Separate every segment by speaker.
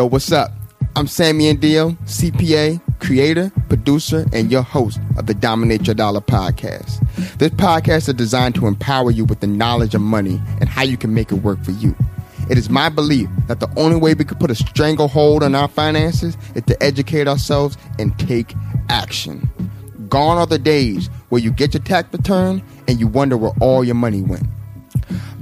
Speaker 1: Yo, what's up? I'm Sammy Andio, CPA, creator, producer, and your host of the Dominate Your Dollar podcast. This podcast is designed to empower you with the knowledge of money and how you can make it work for you. It is my belief that the only way we can put a stranglehold on our finances is to educate ourselves and take action. Gone are the days where you get your tax return and you wonder where all your money went.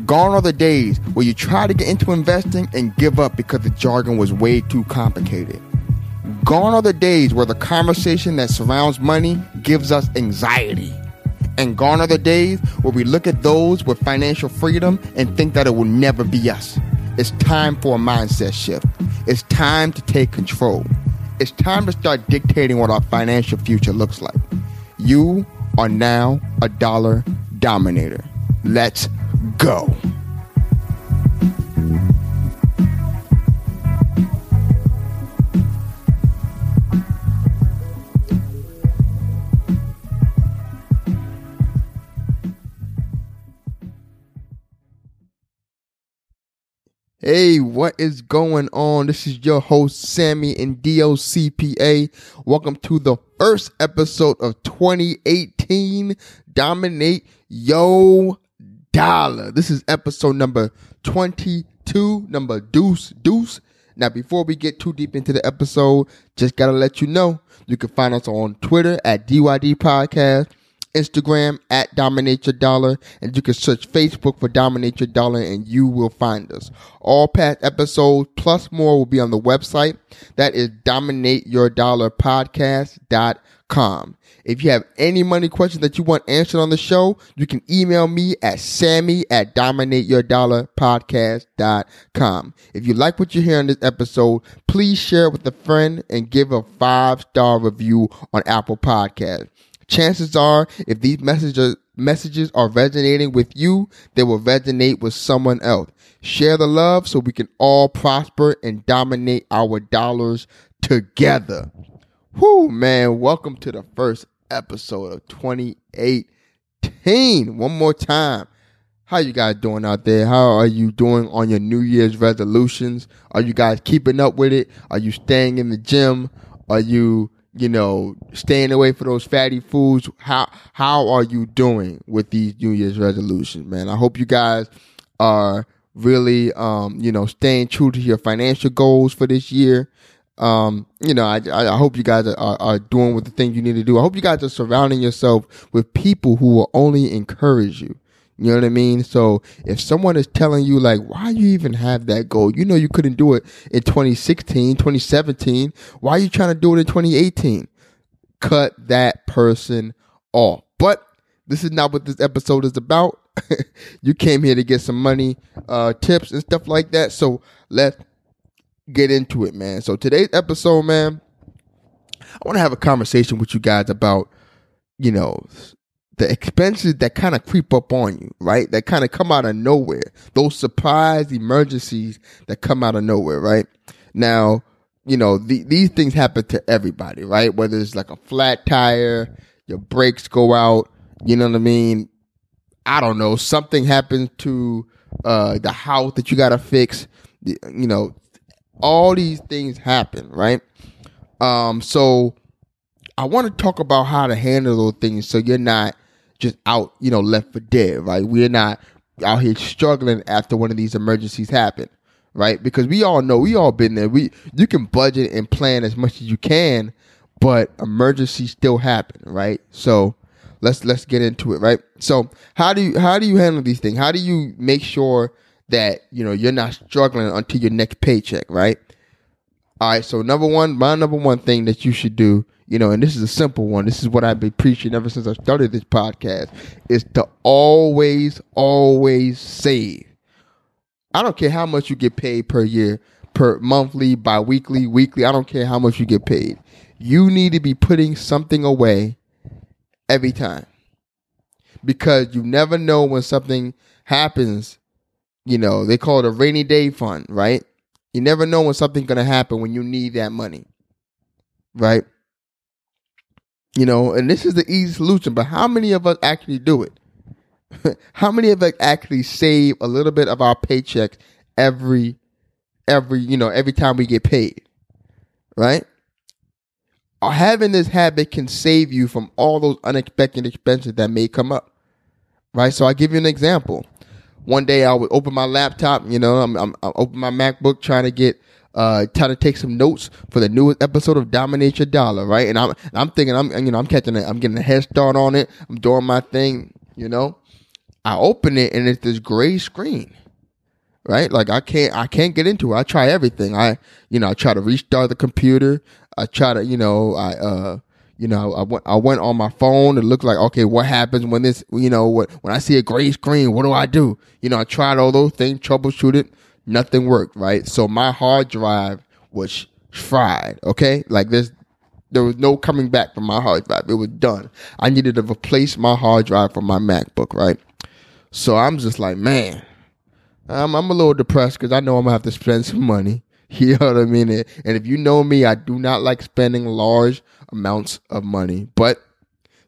Speaker 1: Gone are the days where you try to get into investing and give up because the jargon was way too complicated. Gone are the days where the conversation that surrounds money gives us anxiety. And gone are the days where we look at those with financial freedom and think that it will never be us. It's time for a mindset shift. It's time to take control. It's time to start dictating what our financial future looks like. You are now a dollar dominator. Let's go. Hey, what is going on? This is your host, Sammy Andio CPA. Welcome to the first episode of 2018 Dominate Yo Dollar. This is episode number 22, number deuce, deuce. Now, before we get too deep into the episode, just gotta let you know you can find us on Twitter at DYD Podcast Instagram at Dominate Your Dollar, and you can search Facebook for Dominate Your Dollar and you will find us. All past episodes plus more will be on the website. That is dominateyourdollarpodcast.com. If you have any money questions that you want answered on the show, you can email me at sammy at dominateyourdollarpodcast.com. If you like what you hear in this episode, please share it with a friend and give a five star review on Apple Podcasts chances are if these messages messages are resonating with you, they will resonate with someone else. Share the love so we can all prosper and dominate our dollars together. Whoo, man, welcome to the first episode of 2018. One more time. How you guys doing out there? How are you doing on your New Year's resolutions? Are you guys keeping up with it? Are you staying in the gym? Are you you know, staying away from those fatty foods. How how are you doing with these New Year's resolutions, man? I hope you guys are really, um, you know, staying true to your financial goals for this year. Um, you know, I, I hope you guys are, are doing what the things you need to do. I hope you guys are surrounding yourself with people who will only encourage you. You know what I mean? So if someone is telling you like, why you even have that goal? You know you couldn't do it in 2016, 2017. Why are you trying to do it in 2018? Cut that person off. But this is not what this episode is about. you came here to get some money, uh, tips and stuff like that. So let's get into it, man. So today's episode, man, I want to have a conversation with you guys about, you know, the expenses that kind of creep up on you, right? That kind of come out of nowhere. Those surprise emergencies that come out of nowhere, right? Now, you know, the, these things happen to everybody, right? Whether it's like a flat tire, your brakes go out, you know what I mean? I don't know, something happens to uh, the house that you got to fix, you know, all these things happen, right? Um, so I want to talk about how to handle those things so you're not just out, you know, left for dead, right? We're not out here struggling after one of these emergencies happen, right? Because we all know, we all been there. We you can budget and plan as much as you can, but emergencies still happen, right? So let's let's get into it, right? So how do you how do you handle these things? How do you make sure that you know you're not struggling until your next paycheck, right? All right. So number one, my number one thing that you should do you know, and this is a simple one. This is what I've been preaching ever since I started this podcast is to always, always save. I don't care how much you get paid per year, per monthly, bi-weekly, weekly. I don't care how much you get paid. You need to be putting something away every time because you never know when something happens. You know, they call it a rainy day fund, right? You never know when something's going to happen when you need that money, right? You know, and this is the easy solution, but how many of us actually do it? how many of us actually save a little bit of our paycheck every every you know every time we get paid, right? Uh, Having this habit can save you from all those unexpected expenses that may come up, right? So I give you an example. One day I would open my laptop, you know, I'm, I'm, I open my MacBook trying to get uh, trying to take some notes for the newest episode of Dominate Your Dollar, right? And I'm I'm thinking I'm you know I'm catching it, I'm getting a head start on it. I'm doing my thing, you know. I open it and it's this gray screen, right? Like I can't I can't get into it. I try everything. I you know I try to restart the computer. I try to you know I uh you know I went I went on my phone. It looked like okay, what happens when this you know what when I see a gray screen? What do I do? You know I tried all those things, troubleshoot it nothing worked, right? So my hard drive was fried, okay? Like this, there was no coming back from my hard drive. It was done. I needed to replace my hard drive for my MacBook, right? So I'm just like, man, I'm, I'm a little depressed because I know I'm gonna have to spend some money. You know what I mean? And if you know me, I do not like spending large amounts of money, but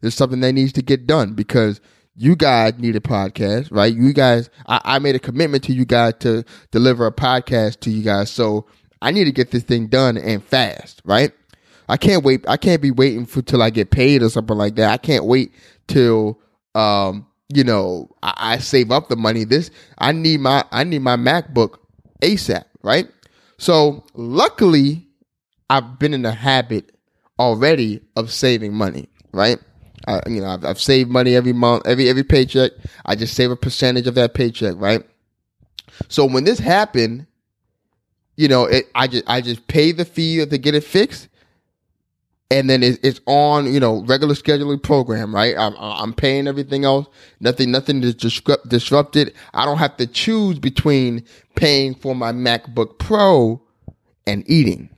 Speaker 1: there's something that needs to get done because you guys need a podcast, right? You guys, I, I, made a commitment to you guys to deliver a podcast to you guys. So I need to get this thing done and fast, right? I can't wait. I can't be waiting for till I get paid or something like that. I can't wait till, um, you know, I, I save up the money. This, I need my, I need my MacBook ASAP, right? So luckily I've been in the habit already of saving money, right? I, you know, I've, I've, saved money every month, every every paycheck. I just save a percentage of that paycheck, right? So when this happened, you know, it, I just I just pay the fee to get it fixed, and then it, it's on, you know, regular scheduling program, right? I'm, I'm paying everything else. Nothing, nothing is disrupt, disrupted. I don't have to choose between paying for my MacBook Pro and eating,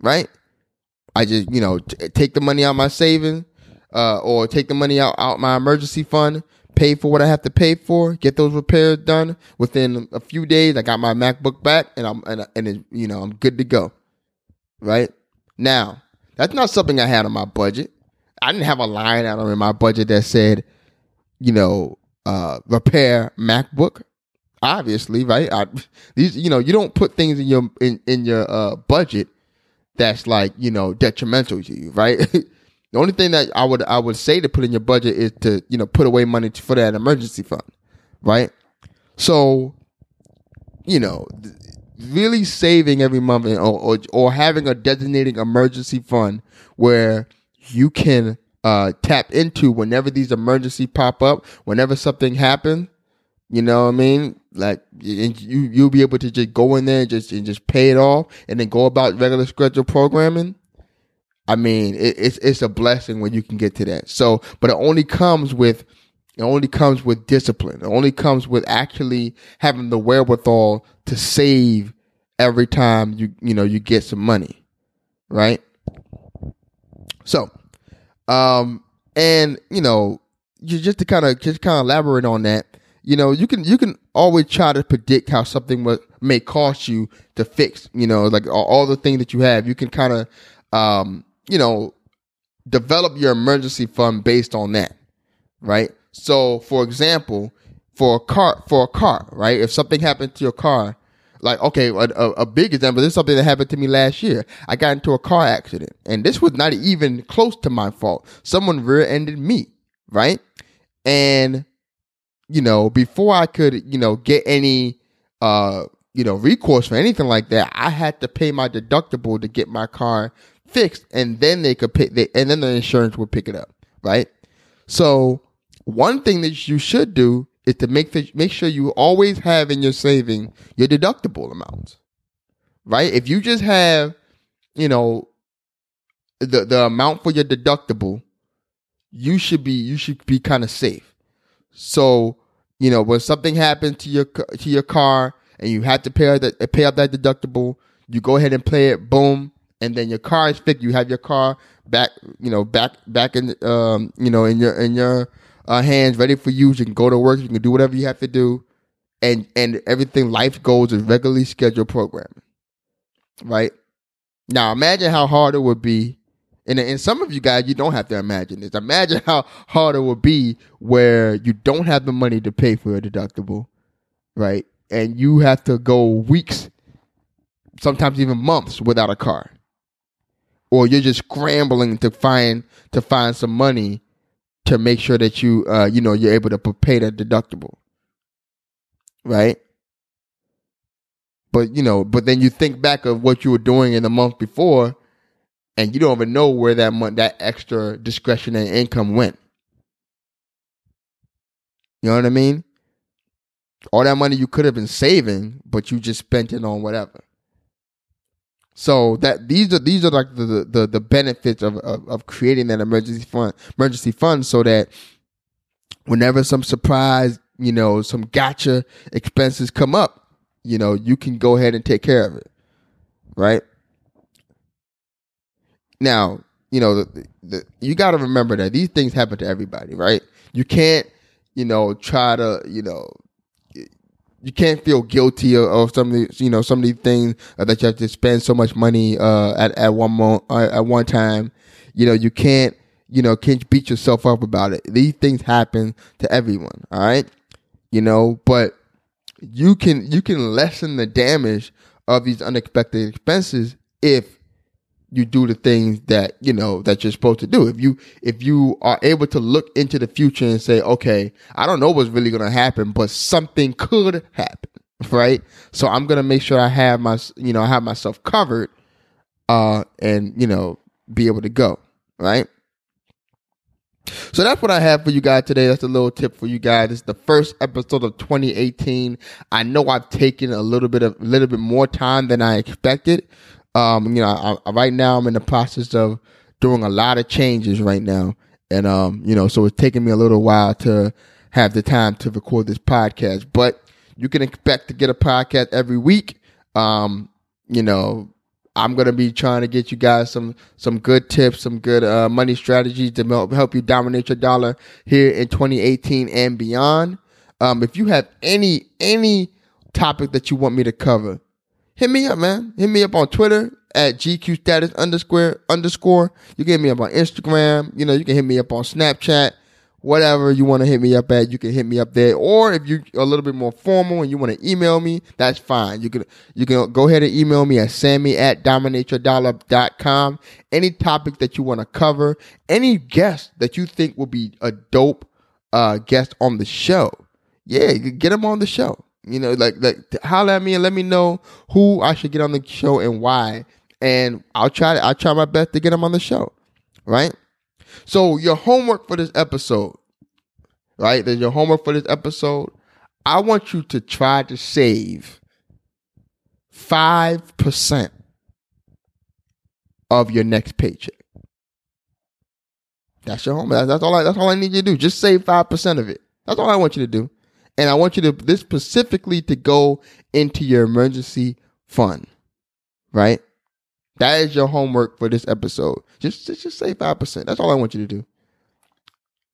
Speaker 1: right? I just, you know, t- take the money out of my savings uh, or take the money out out my emergency fund, pay for what I have to pay for, get those repairs done within a few days. I got my MacBook back, and I'm and and it, you know I'm good to go. Right now, that's not something I had on my budget. I didn't have a line item in my budget that said, you know, uh, repair MacBook. Obviously, right? I, these, you know, you don't put things in your in in your uh, budget that's like you know detrimental to you, right? The only thing that I would I would say to put in your budget is to you know put away money for that emergency fund, right? So, you know, really saving every month or, or, or having a designated emergency fund where you can uh, tap into whenever these emergencies pop up, whenever something happens. You know what I mean? Like you you'll be able to just go in there and just and just pay it off, and then go about regular schedule programming. I mean, it, it's it's a blessing when you can get to that. So, but it only comes with it only comes with discipline. It only comes with actually having the wherewithal to save every time you you know you get some money, right? So, um, and you know, just to kind of just kind of elaborate on that, you know, you can you can always try to predict how something will, may cost you to fix. You know, like all, all the things that you have, you can kind of um you know, develop your emergency fund based on that, right? So, for example, for a car, for a car, right? If something happened to your car, like okay, a, a, big example. This is something that happened to me last year. I got into a car accident, and this was not even close to my fault. Someone rear-ended me, right? And you know, before I could, you know, get any, uh, you know, recourse for anything like that, I had to pay my deductible to get my car fixed, and then they could pick, they, and then the insurance would pick it up, right? So one thing that you should do is to make the, make sure you always have in your saving your deductible amounts, right? If you just have, you know, the the amount for your deductible, you should be you should be kind of safe. So you know when something happens to your to your car and you have to pay that pay up that deductible, you go ahead and play it. Boom, and then your car is fixed. You have your car back, you know, back back in, um, you know, in your in your uh, hands, ready for use. You can go to work. You can do whatever you have to do, and and everything life goes is regularly scheduled programming. Right now, imagine how hard it would be. And, and some of you guys, you don't have to imagine this. Imagine how hard it would be where you don't have the money to pay for a deductible, right? And you have to go weeks sometimes even months without a car. Or you're just scrambling to find to find some money to make sure that you uh you know you're able to pay that deductible. Right? But you know, but then you think back of what you were doing in the month before and you don't even know where that month that extra discretionary income went. You know what I mean? All that money you could have been saving, but you just spent it on whatever. So that these are these are like the the, the benefits of, of, of creating that emergency fund emergency fund so that whenever some surprise, you know, some gotcha expenses come up, you know, you can go ahead and take care of it. Right? Now, you know, the, the, you got to remember that these things happen to everybody, right? You can't, you know, try to, you know, you can't feel guilty of, of some of these, you know, some of these things uh, that you have to spend so much money uh, at at one mo- uh, at one time. You know, you can't, you know, can't beat yourself up about it. These things happen to everyone. All right, you know, but you can you can lessen the damage of these unexpected expenses if you do the things that you know that you're supposed to do if you if you are able to look into the future and say okay i don't know what's really going to happen but something could happen right so i'm going to make sure i have my you know i have myself covered uh and you know be able to go right so that's what I have for you guys today. That's a little tip for you guys. It's the first episode of 2018. I know I've taken a little bit of a little bit more time than I expected. Um, you know, I, right now I'm in the process of doing a lot of changes right now, and um, you know, so it's taking me a little while to have the time to record this podcast. But you can expect to get a podcast every week. Um, you know, I'm gonna be trying to get you guys some some good tips, some good uh, money strategies to help help you dominate your dollar here in 2018 and beyond. Um, if you have any any topic that you want me to cover, hit me up, man. Hit me up on Twitter at GQ status underscore underscore. You can hit me up on Instagram. You know, you can hit me up on Snapchat. Whatever you want to hit me up at, you can hit me up there. Or if you're a little bit more formal and you want to email me, that's fine. You can you can go ahead and email me at sammy at dominateyourdollar.com. Any topic that you want to cover, any guest that you think will be a dope uh, guest on the show. Yeah, you can get them on the show. You know, like like holler at me and let me know who I should get on the show and why. And I'll try I'll try my best to get them on the show. Right? So your homework for this episode, right? There's your homework for this episode. I want you to try to save five percent of your next paycheck. That's your homework. That's all. I, that's all I need you to do. Just save five percent of it. That's all I want you to do and I want you to this specifically to go into your emergency fund, right? That is your homework for this episode. Just just, just say five percent. That's all I want you to do.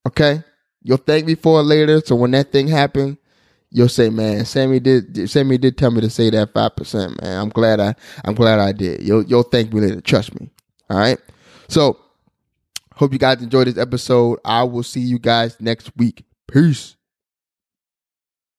Speaker 1: Okay, you'll thank me for it later. So when that thing happened, you'll say, "Man, Sammy did. Sammy did tell me to say that five percent. Man, I'm glad I I'm glad I did. You'll you'll thank me later. Trust me. All right. So hope you guys enjoyed this episode. I will see you guys next week. Peace.